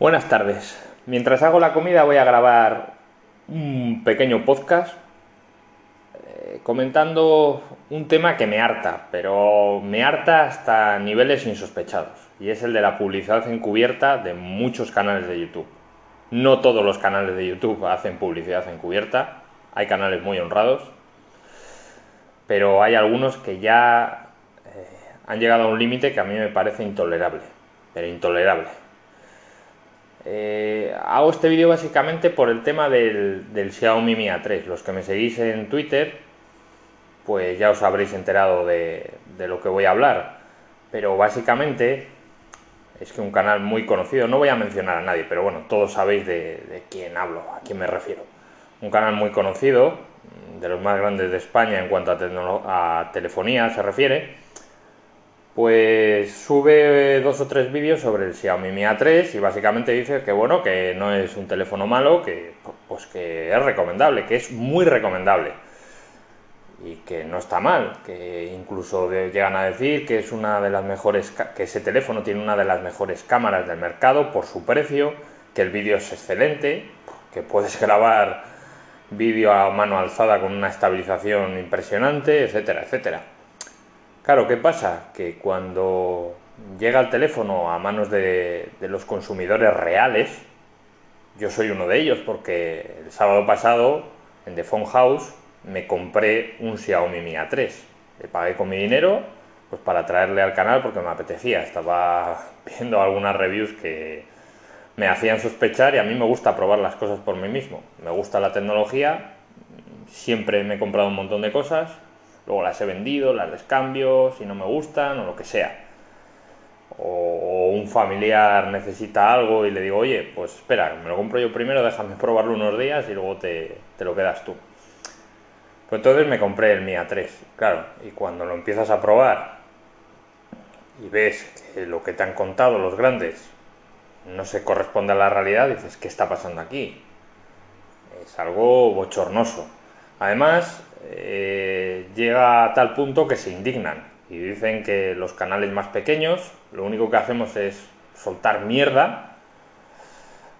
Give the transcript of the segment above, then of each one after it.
Buenas tardes. Mientras hago la comida voy a grabar un pequeño podcast eh, comentando un tema que me harta, pero me harta hasta niveles insospechados, y es el de la publicidad encubierta de muchos canales de YouTube. No todos los canales de YouTube hacen publicidad encubierta, hay canales muy honrados, pero hay algunos que ya eh, han llegado a un límite que a mí me parece intolerable, pero intolerable. Eh, hago este vídeo básicamente por el tema del, Xiaomi Mi A3. Los que me seguís en Twitter, pues ya os habréis enterado de, lo que voy a hablar. Pero básicamente es que un canal muy conocido, no voy a mencionar a nadie, pero bueno, todos sabéis de, quién hablo, a quién me refiero. Un canal muy conocido, de los más grandes de España en cuanto a telefonía se refiere, pues sube dos o tres vídeos sobre el Xiaomi Mi A3 y básicamente dice que bueno, que no es un teléfono malo, que pues que es recomendable, que es muy recomendable y que no está mal, que incluso llegan a decir que es una de las mejores que ese teléfono tiene una de las mejores cámaras del mercado por su precio, que el vídeo es excelente, que puedes grabar vídeo a mano alzada con una estabilización impresionante, etcétera, etcétera. Claro, ¿qué pasa? Que cuando llega el teléfono a manos de, los consumidores reales, yo soy uno de ellos porque el sábado pasado en The Phone House me compré un Xiaomi Mi A3. Le pagué con mi dinero pues para traerle al canal porque me apetecía. Estaba viendo algunas reviews que me hacían sospechar y a mí me gusta probar las cosas por mí mismo. Me gusta la tecnología, siempre me he comprado un montón de cosas luego las he vendido, las descambio, si no me gustan o lo que sea. O, un familiar necesita algo y le digo, oye, pues espera, me lo compro yo primero, déjame probarlo unos días y luego te, lo quedas tú. Pues entonces me compré el Mia 3, claro, y cuando lo empiezas a probar y ves que lo que te han contado los grandes no se corresponde a la realidad, dices, ¿qué está pasando aquí? Es algo bochornoso. Además, eh, llega a tal punto que se indignan y dicen que los canales más pequeños lo único que hacemos es soltar mierda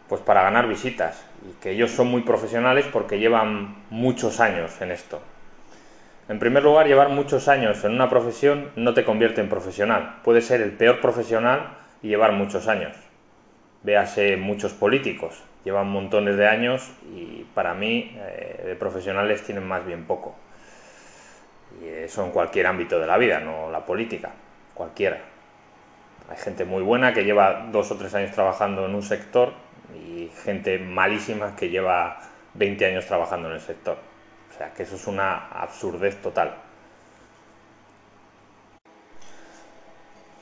pues para ganar visitas y que ellos son muy profesionales porque llevan muchos años en esto. En primer lugar, llevar muchos años en una profesión no te convierte en profesional. Puedes ser el peor profesional y llevar muchos años. Véase muchos políticos llevan montones de años y para mí eh, de profesionales tienen más bien poco. Y eso en cualquier ámbito de la vida, no la política, cualquiera. Hay gente muy buena que lleva dos o tres años trabajando en un sector y gente malísima que lleva 20 años trabajando en el sector. O sea que eso es una absurdez total.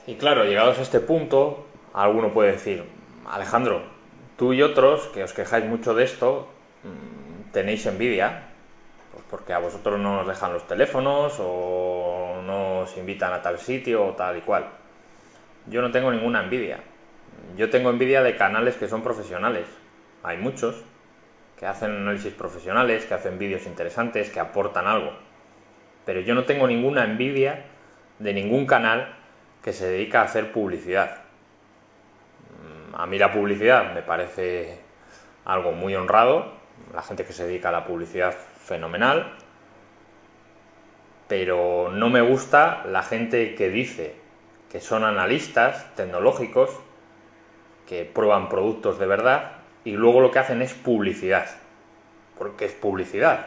Y claro, llegados a este punto, alguno puede decir, Alejandro, Tú y otros, que os quejáis mucho de esto, mm, tenéis envidia, pues porque a vosotros no os dejan los teléfonos o no os invitan a tal sitio o tal y cual. Yo no tengo ninguna envidia. Yo tengo envidia de canales que son profesionales. Hay muchos que hacen análisis profesionales, que hacen vídeos interesantes, que aportan algo. Pero yo no tengo ninguna envidia de ningún canal que se dedica a hacer publicidad a mí la publicidad me parece algo muy honrado, la gente que se dedica a la publicidad fenomenal, pero no me gusta la gente que dice que son analistas tecnológicos, que prueban productos de verdad y luego lo que hacen es publicidad, porque es publicidad,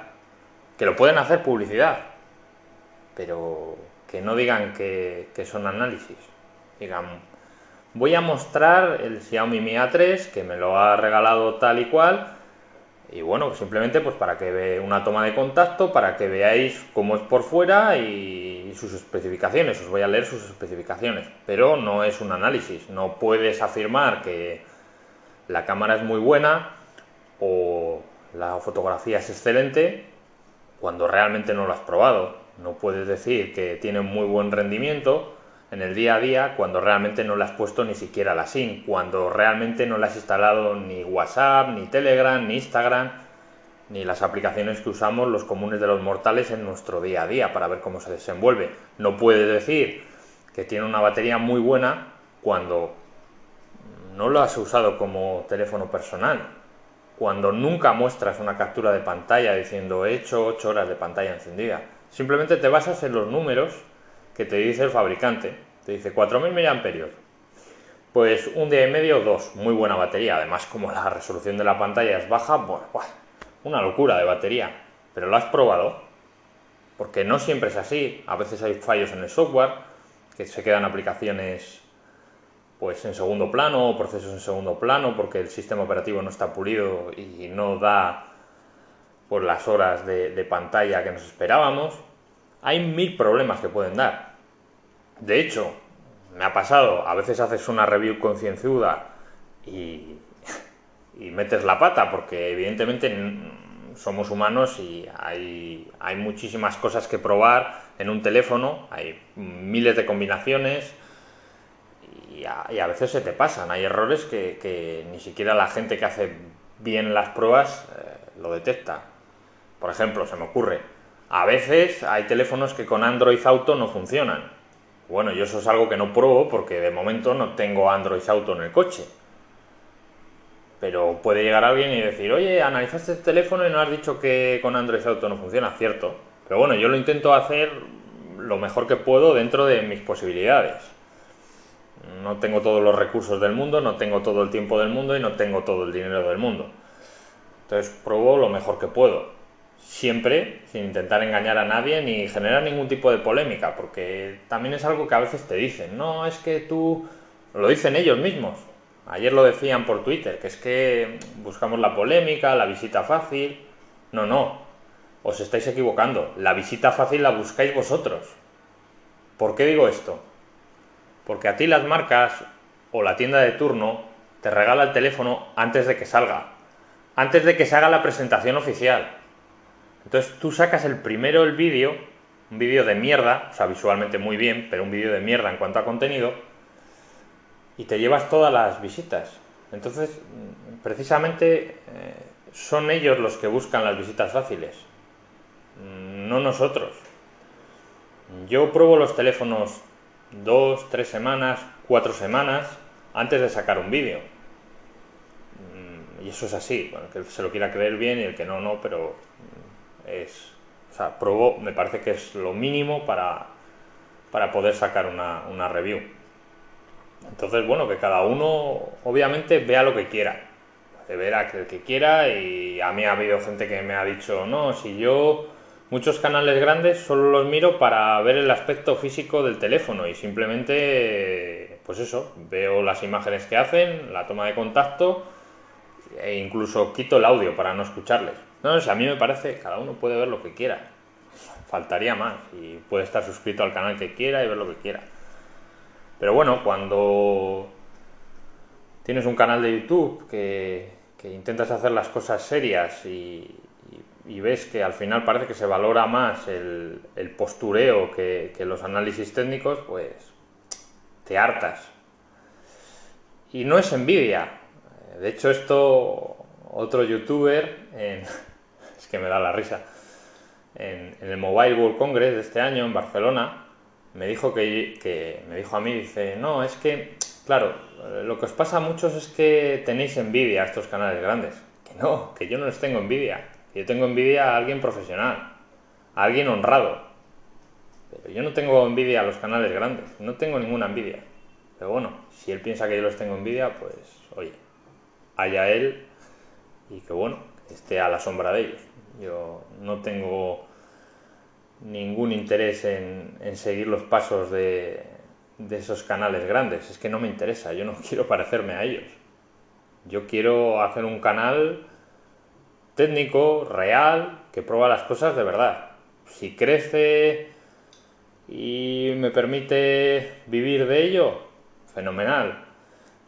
que lo pueden hacer publicidad, pero que no digan que, son análisis, digan voy a mostrar el Xiaomi Mi A3 que me lo ha regalado tal y cual y bueno, simplemente pues para que vea una toma de contacto, para que veáis cómo es por fuera y sus especificaciones. Os voy a leer sus especificaciones, pero no es un análisis. No puedes afirmar que la cámara es muy buena o la fotografía es excelente cuando realmente no lo has probado. No puedes decir que tiene muy buen rendimiento en el día a día cuando realmente no le has puesto ni siquiera la SIM, cuando realmente no le has instalado ni WhatsApp, ni Telegram, ni Instagram, ni las aplicaciones que usamos los comunes de los mortales en nuestro día a día para ver cómo se desenvuelve. No puedes decir que tiene una batería muy buena cuando no lo has usado como teléfono personal. Cuando nunca muestras una captura de pantalla diciendo he hecho 8 horas de pantalla encendida. Simplemente te basas en los números que te dice el fabricante. Te dice 4000 mAh. Pues un día y medio, dos. Muy buena batería. Además, como la resolución de la pantalla es baja, bueno, una locura de batería. Pero lo has probado. Porque no siempre es así. A veces hay fallos en el software, que se quedan aplicaciones pues en segundo plano o procesos en segundo plano porque el sistema operativo no está pulido y no da por las horas de, pantalla que nos esperábamos. Hay mil problemas que pueden dar. De hecho, me ha pasado, a veces haces una review concienzuda y, y metes la pata porque evidentemente somos humanos y hay, hay muchísimas cosas que probar en un teléfono, hay miles de combinaciones y a, veces se te pasan, hay errores que, ni siquiera la gente que hace bien las pruebas eh, lo detecta. Por ejemplo, se me ocurre, a veces hay teléfonos que con Android Auto no funcionan. Bueno, yo eso es algo que no pruebo porque de momento no tengo Android Auto en el coche. Pero puede llegar alguien y decir, oye, analizaste este teléfono y no has dicho que con Android Auto no funciona, cierto. Pero bueno, yo lo intento hacer lo mejor que puedo dentro de mis posibilidades no tengo todos los recursos del mundo, no tengo todo el tiempo del mundo y no tengo todo el dinero del mundo. Entonces pruebo lo mejor que puedo. Siempre sin intentar engañar a nadie ni generar ningún tipo de polémica, porque también es algo que a veces te dicen, no, es que tú, lo dicen ellos mismos. Ayer lo decían por Twitter, que es que buscamos la polémica, la visita fácil. No, no, os estáis equivocando. La visita fácil la buscáis vosotros. ¿Por qué digo esto? Porque a ti las marcas o la tienda de turno te regala el teléfono antes de que salga, antes de que se haga la presentación oficial. Entonces tú sacas el primero el vídeo, un vídeo de mierda, o sea, visualmente muy bien, pero un vídeo de mierda en cuanto a contenido, y te llevas todas las visitas. Entonces, precisamente eh, son ellos los que buscan las visitas fáciles, no nosotros. Yo pruebo los teléfonos dos, tres semanas, cuatro semanas antes de sacar un vídeo. Mm, y eso es así, bueno, que se lo quiera creer bien y el que no, no, pero es, o sea, me parece que es lo mínimo para, para poder sacar una, una review. Entonces, bueno, que cada uno obviamente vea lo que quiera, de ver el que quiera y a mí ha habido gente que me ha dicho, no, si yo Muchos canales grandes solo los miro para ver el aspecto físico del teléfono y simplemente, pues eso, veo las imágenes que hacen, la toma de contacto e incluso quito el audio para no escucharles. No, a mí me parece, cada uno puede ver lo que quiera. Faltaría más y puede estar suscrito al canal que quiera y ver lo que quiera. Pero bueno, cuando tienes un canal de YouTube que, que intentas hacer las cosas serias y, ves que al final parece que se valora más el, postureo que, los análisis técnicos, pues te hartas. Y no es envidia. De hecho, esto, otro youtuber, es que me da la risa, en, el Mobile World Congress de este año en Barcelona, me dijo que, me dijo a mí, dice, no, es que, claro, lo que os pasa a muchos es que tenéis envidia a estos canales grandes. Que no, que yo no les tengo envidia yo tengo envidia a alguien profesional, a alguien honrado. Pero yo no tengo envidia a los canales grandes, no tengo ninguna envidia. Pero bueno, si él piensa que yo los tengo envidia, pues oye, haya él y que bueno, esté a la sombra de ellos. Yo no tengo ningún interés en, seguir los pasos de, esos canales grandes. Es que no me interesa, yo no quiero parecerme a ellos. Yo quiero hacer un canal técnico, real, que prueba las cosas de verdad. Si crece y me permite vivir de ello, fenomenal.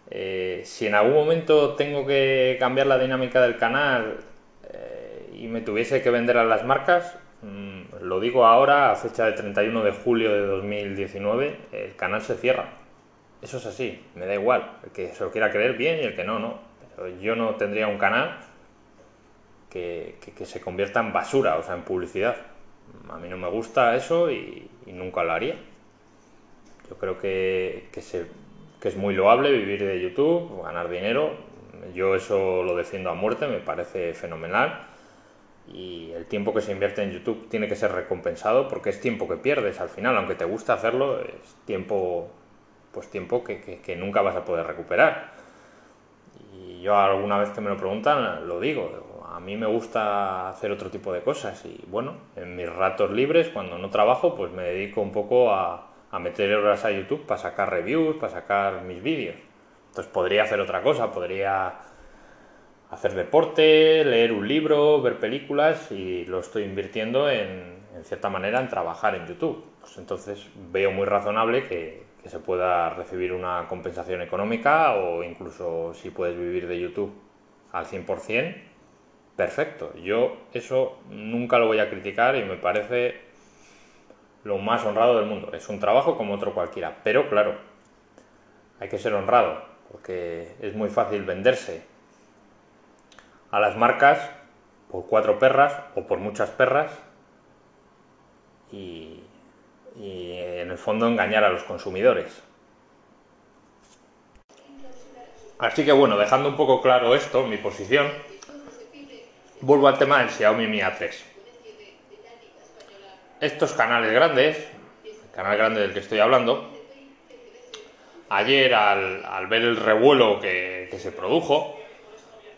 Eh, si en algún momento tengo que cambiar la dinámica del canal y me tuviese que vender a las marcas, mm, lo digo ahora, a fecha de 31 de julio de 2019, el canal se cierra. Eso es así, me da igual. El que se lo quiera creer bien y el que no, no. Pero yo no tendría un canal que, se convierta en basura, o sea, en publicidad. A mí no me gusta eso y, nunca lo haría. Yo creo que, que es muy loable vivir de YouTube, ganar dinero. Yo eso lo defiendo a muerte, me parece fenomenal. Y el tiempo que se invierte en YouTube tiene que ser recompensado porque es tiempo que pierdes al final, aunque te guste hacerlo, es tiempo, pues tiempo que, que nunca vas a poder recuperar. Y yo alguna vez que me lo preguntan, lo digo, a mí me gusta hacer otro tipo de cosas y bueno, en mis ratos libres, cuando no trabajo, pues me dedico un poco a, a meter horas a YouTube para sacar reviews, para sacar mis vídeos. Entonces podría hacer otra cosa, podría hacer deporte, leer un libro, ver películas y lo estoy invirtiendo en, en cierta manera en trabajar en YouTube. Pues entonces veo muy razonable que, que se pueda recibir una compensación económica o incluso si puedes vivir de YouTube al 100%, perfecto. Yo eso nunca lo voy a criticar y me parece lo más honrado del mundo. Es un trabajo como otro cualquiera, pero claro, hay que ser honrado, porque es muy fácil venderse a las marcas por cuatro perras o por muchas perras y, en el fondo engañar a los consumidores. Así que bueno, dejando un poco claro esto, mi posición, vuelvo al tema del Xiaomi Mi A3 estos canales grandes, el canal grande del que estoy hablando, ayer al, ver el revuelo que, se produjo,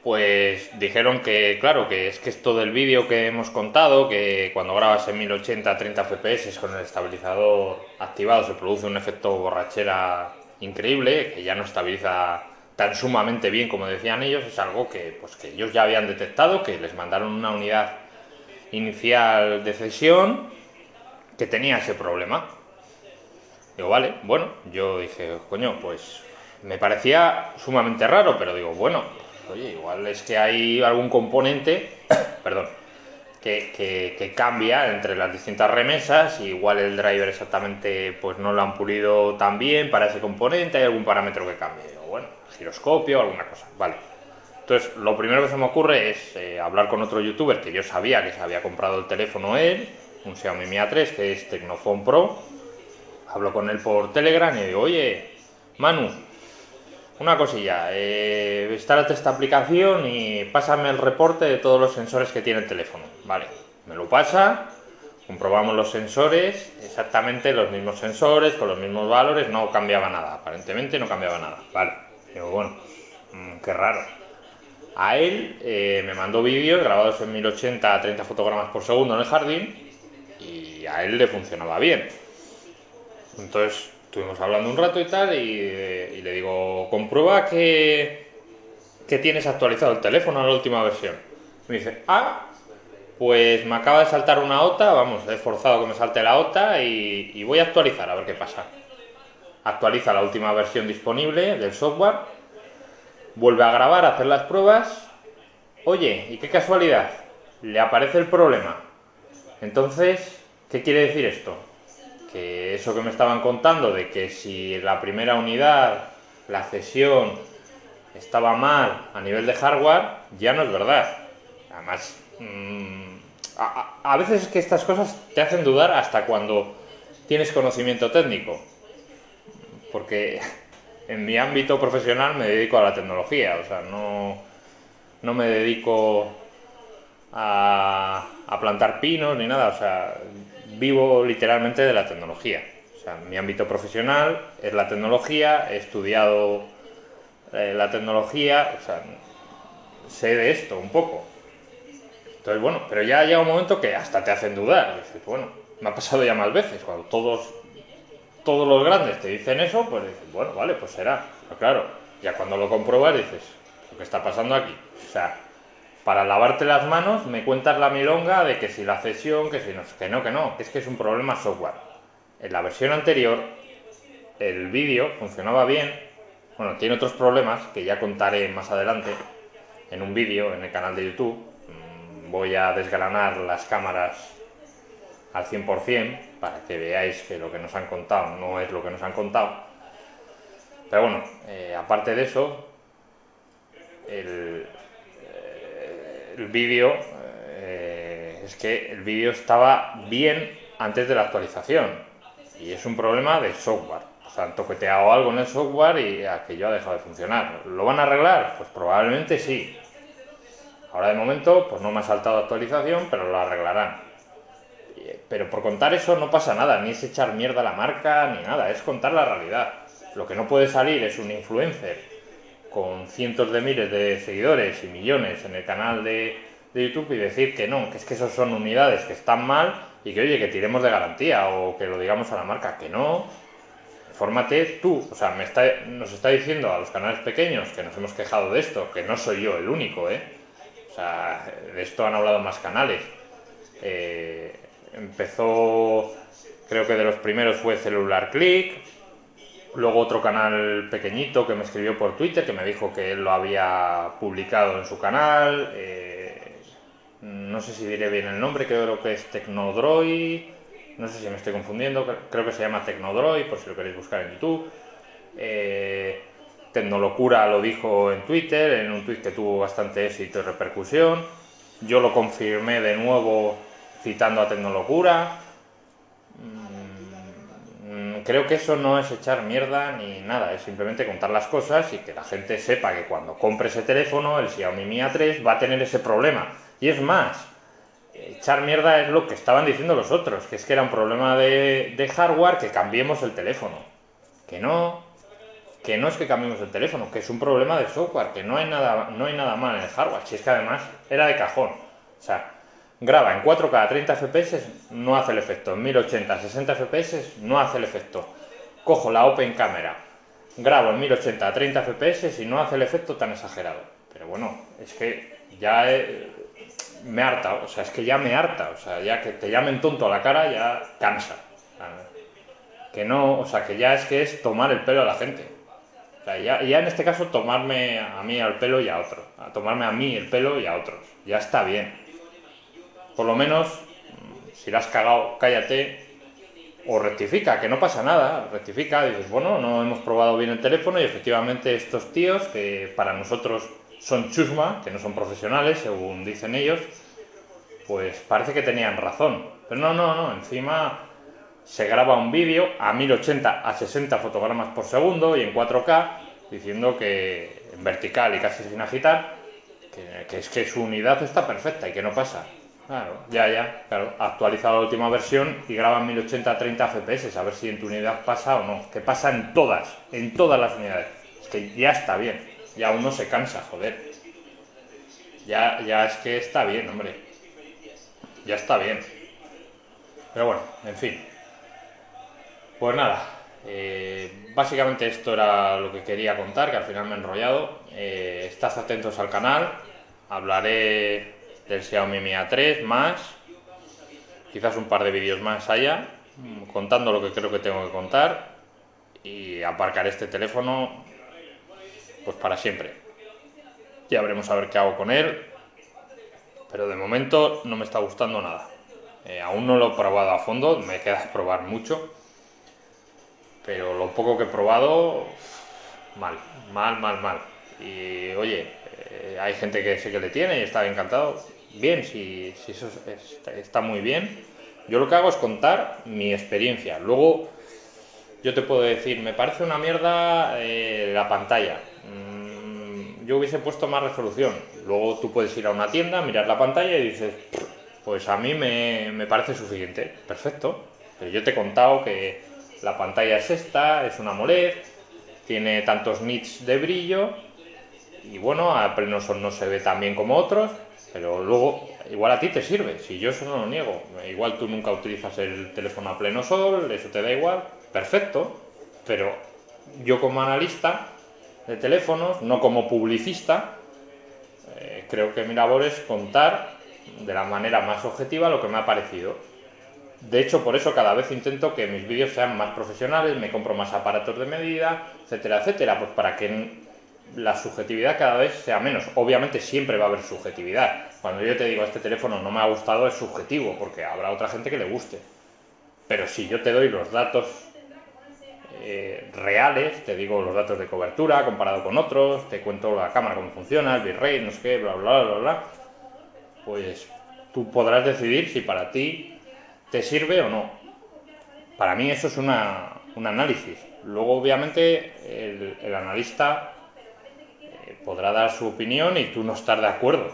pues dijeron que, claro, que es que esto del vídeo que hemos contado, que cuando grabas en 1080 a 30 fps con el estabilizador activado se produce un efecto borrachera increíble, que ya no estabiliza tan sumamente bien como decían ellos, es algo que, pues, que ellos ya habían detectado, que les mandaron una unidad inicial de cesión que tenía ese problema. Digo, vale, bueno, yo dije, coño, pues me parecía sumamente raro, pero digo, bueno, oye, igual es que hay algún componente, perdón, que, cambia entre las distintas remesas, igual el driver exactamente pues no lo han pulido tan bien para ese componente, hay algún parámetro que cambie. Digo, bueno, giroscopio, alguna cosa, vale. Entonces, lo primero que se me ocurre es eh, hablar con otro youtuber que yo sabía que se había comprado el teléfono él, un Xiaomi Mi A3 que es Tecnophone Pro. Hablo con él por Telegram y digo, oye, Manu, una cosilla, eh, instálate esta aplicación y pásame el reporte de todos los sensores que tiene el teléfono. Vale, me lo pasa, comprobamos los sensores, exactamente los mismos sensores, con los mismos valores, no cambiaba nada, aparentemente no cambiaba nada. Vale, digo, bueno, mm, qué raro. A él eh, me mandó vídeos grabados en 1080 a 30 fotogramas por segundo en el jardín y a él le funcionaba bien. Entonces estuvimos hablando un rato y tal y, le digo, comprueba que, que tienes actualizado el teléfono a la última versión. Me dice, ah, pues me acaba de saltar una OTA, vamos, he forzado que me salte la OTA y voy a actualizar a ver qué pasa. Actualiza la última versión disponible del software, vuelve a grabar, a hacer las pruebas. Oye, y qué casualidad, le aparece el problema entonces, ¿qué quiere decir esto? Que eso que me estaban contando de que si la primera unidad, la cesión, estaba mal a nivel de hardware, ya no es verdad. Además, mm, a, veces es que estas cosas te hacen dudar hasta cuando tienes conocimiento técnico. Porque en mi ámbito profesional me dedico a la tecnología, o sea, no, no me dedico a, plantar pinos ni nada, o sea, vivo literalmente de la tecnología. O sea, mi ámbito profesional es la tecnología, he estudiado eh, la tecnología, o sea, sé de esto un poco. Entonces, bueno, pero ya llega un momento que hasta te hacen dudar. Dices, bueno, me ha pasado ya más veces, cuando todos, todos los grandes te dicen eso, pues dices, bueno, vale, pues será. Pero claro, ya cuando lo compruebas dices, ¿qué está pasando aquí? O sea, para lavarte las manos me cuentas la milonga de que si la cesión, que si no, que no, que no, es que es un problema software. En la versión anterior el vídeo funcionaba bien, bueno, tiene otros problemas que ya contaré más adelante en un vídeo en el canal de YouTube. Mm, voy a desgranar las cámaras al 100% para que veáis que lo que nos han contado no es lo que nos han contado. Pero bueno, eh, aparte de eso, el, el vídeo, eh, es que el vídeo estaba bien antes de la actualización y es un problema de software. pues han toqueteado algo en el software y aquello ha dejado de funcionar. ¿Lo van a arreglar? Pues probablemente sí. Ahora de momento, pues no me ha saltado actualización, pero lo arreglarán. Pero por contar eso no pasa nada, ni es echar mierda a la marca, ni nada, es contar la realidad. Lo que no puede salir es un influencer con cientos de miles de seguidores y millones en el canal de, de YouTube y decir que no, que es que esos son unidades que están mal y que oye, que tiremos de garantía o que lo digamos a la marca, que no, fórmate tú, o sea, me está, nos está diciendo a los canales pequeños que nos hemos quejado de esto, que no soy yo el único, ¿eh? O sea, de esto han hablado más canales. Eh, empezó, creo que de los primeros fue Celular Click, luego otro canal pequeñito que me escribió por Twitter que me dijo que él lo había publicado en su canal. Eh, no sé si diré bien el nombre, creo que es Tecnodroid no sé si me estoy confundiendo, creo que se llama Tecnodroid, por si lo queréis buscar en YouTube. Eh, Tecnolocura lo dijo en Twitter, en un tweet que tuvo bastante éxito y repercusión. Yo lo confirmé de nuevo citando a Tecnolocura. Creo que eso no es echar mierda ni nada, es simplemente contar las cosas y que la gente sepa que cuando compre ese teléfono, el Xiaomi Mi A3 va a tener ese problema. Y es más, echar mierda es lo que estaban diciendo los otros, que es que era un problema de, hardware que cambiemos el teléfono. Que no, que no es que cambiemos el teléfono, que es un problema de software, que no hay nada, no hay nada mal en el hardware. Si es que además era de cajón. O sea, graba en 4K a 30 FPS, no hace el efecto. En 1080 a 60 FPS, no hace el efecto. Cojo la Open Camera, grabo en 1080 a 30 FPS y no hace el efecto tan exagerado. Pero bueno, es que ya me harta, o sea, es que ya me harta, o sea, ya que te llamen tonto a la cara ya cansa. que no, o sea, que ya es que es tomar el pelo a la gente. O sea, ya, ya en este caso tomarme a mí al pelo y a otro. A tomarme a mí el pelo y a otros. Ya está bien. Por lo menos, mm, si la has cagado, cállate o rectifica, que no pasa nada, rectifica, dices, bueno, no hemos probado bien el teléfono y efectivamente estos tíos que para nosotros son chusma, que no son profesionales, según dicen ellos, pues parece que tenían razón. Pero no, no, no, encima se graba un vídeo a 1080 a 60 fotogramas por segundo y en 4K, diciendo que en vertical y casi sin agitar, que, es que su unidad está perfecta y que no pasa. Claro, ya, ya, claro, ha actualizado la última versión y graba en 1080 a 30 FPS, a ver si en tu unidad pasa o no. Que pasa en todas, en todas las unidades. Es que ya está bien ya uno se cansa, joder. Ya, ya es que está bien, hombre. Ya está bien. Pero bueno, en fin. Pues nada, eh, básicamente esto era lo que quería contar, que al final me he enrollado. Eh, estad atentos al canal, hablaré del Xiaomi Mi A3 más, quizás un par de vídeos más allá, contando lo que creo que tengo que contar y aparcar este teléfono pues para siempre. Ya veremos a ver qué hago con él, pero de momento no me está gustando nada. Eh, aún no lo he probado a fondo, me queda probar mucho, pero lo poco que he probado, mal, mal, mal, mal. Y oye, eh, hay gente que sé que le tiene y está encantado. Bien, si, si eso está muy bien. Yo lo que hago es contar mi experiencia. Luego yo te puedo decir, me parece una mierda eh, la pantalla. Mm, yo hubiese puesto más resolución. Luego tú puedes ir a una tienda, mirar la pantalla y dices, pues a mí me, parece suficiente. Perfecto. Pero yo te he contado que la pantalla es esta, es una AMOLED, tiene tantos nits de brillo y bueno, a pleno sol no se ve tan bien como otros, pero luego igual a ti te sirve, si yo eso no lo niego. Igual tú nunca utilizas el teléfono a pleno sol, eso te da igual, perfecto, pero yo como analista de teléfonos, no como publicista, eh, creo que mi labor es contar de la manera más objetiva lo que me ha parecido. De hecho, por eso cada vez intento que mis vídeos sean más profesionales, me compro más aparatos de medida, etcétera, etcétera, pues para que la subjetividad cada vez sea menos. Obviamente siempre va a haber subjetividad. Cuando yo te digo este teléfono no me ha gustado es subjetivo, porque habrá otra gente que le guste. Pero si yo te doy los datos eh, reales, te digo los datos de cobertura comparado con otros, te cuento la cámara cómo funciona, el bitrate, no sé qué, bla, bla, bla, bla, pues tú podrás decidir si para ti te sirve o no. Para mí eso es una, un análisis. Luego, obviamente, el, analista eh, podrá dar su opinión y tú no estar de acuerdo.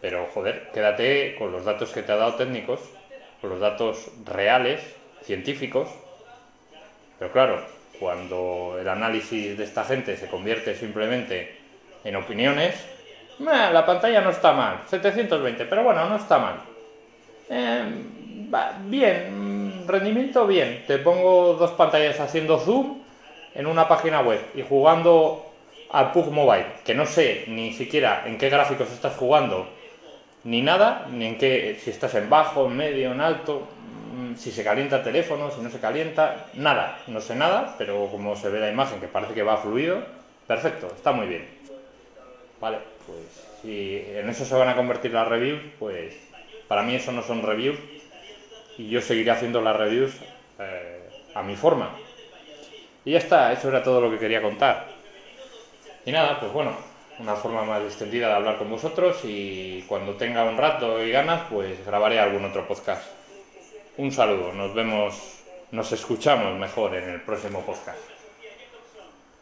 Pero, joder, quédate con los datos que te ha dado técnicos, con los datos reales, científicos. Pero claro, cuando el análisis de esta gente se convierte simplemente en opiniones, la pantalla no está mal, 720, pero bueno, no está mal. Em, bien, rendimiento bien. Te pongo dos pantallas haciendo zoom en una página web y jugando al PUG Mobile, que no sé ni siquiera en qué gráficos estás jugando, ni nada, ni en qué, si estás en bajo, en medio, en alto, mm, si se calienta el teléfono, si no se calienta, nada, no sé nada, pero como se ve la imagen que parece que va fluido, perfecto, está muy bien. Vale, pues si en eso se van a convertir las reviews, pues para mí eso no son reviews y yo seguiré haciendo las reviews eh, a mi forma. Y ya está, eso era todo lo que quería contar. Y nada, pues bueno, una forma más extendida de hablar con vosotros y cuando tenga un rato y ganas, pues grabaré algún otro podcast. Un saludo, nos vemos, nos escuchamos mejor en el próximo podcast.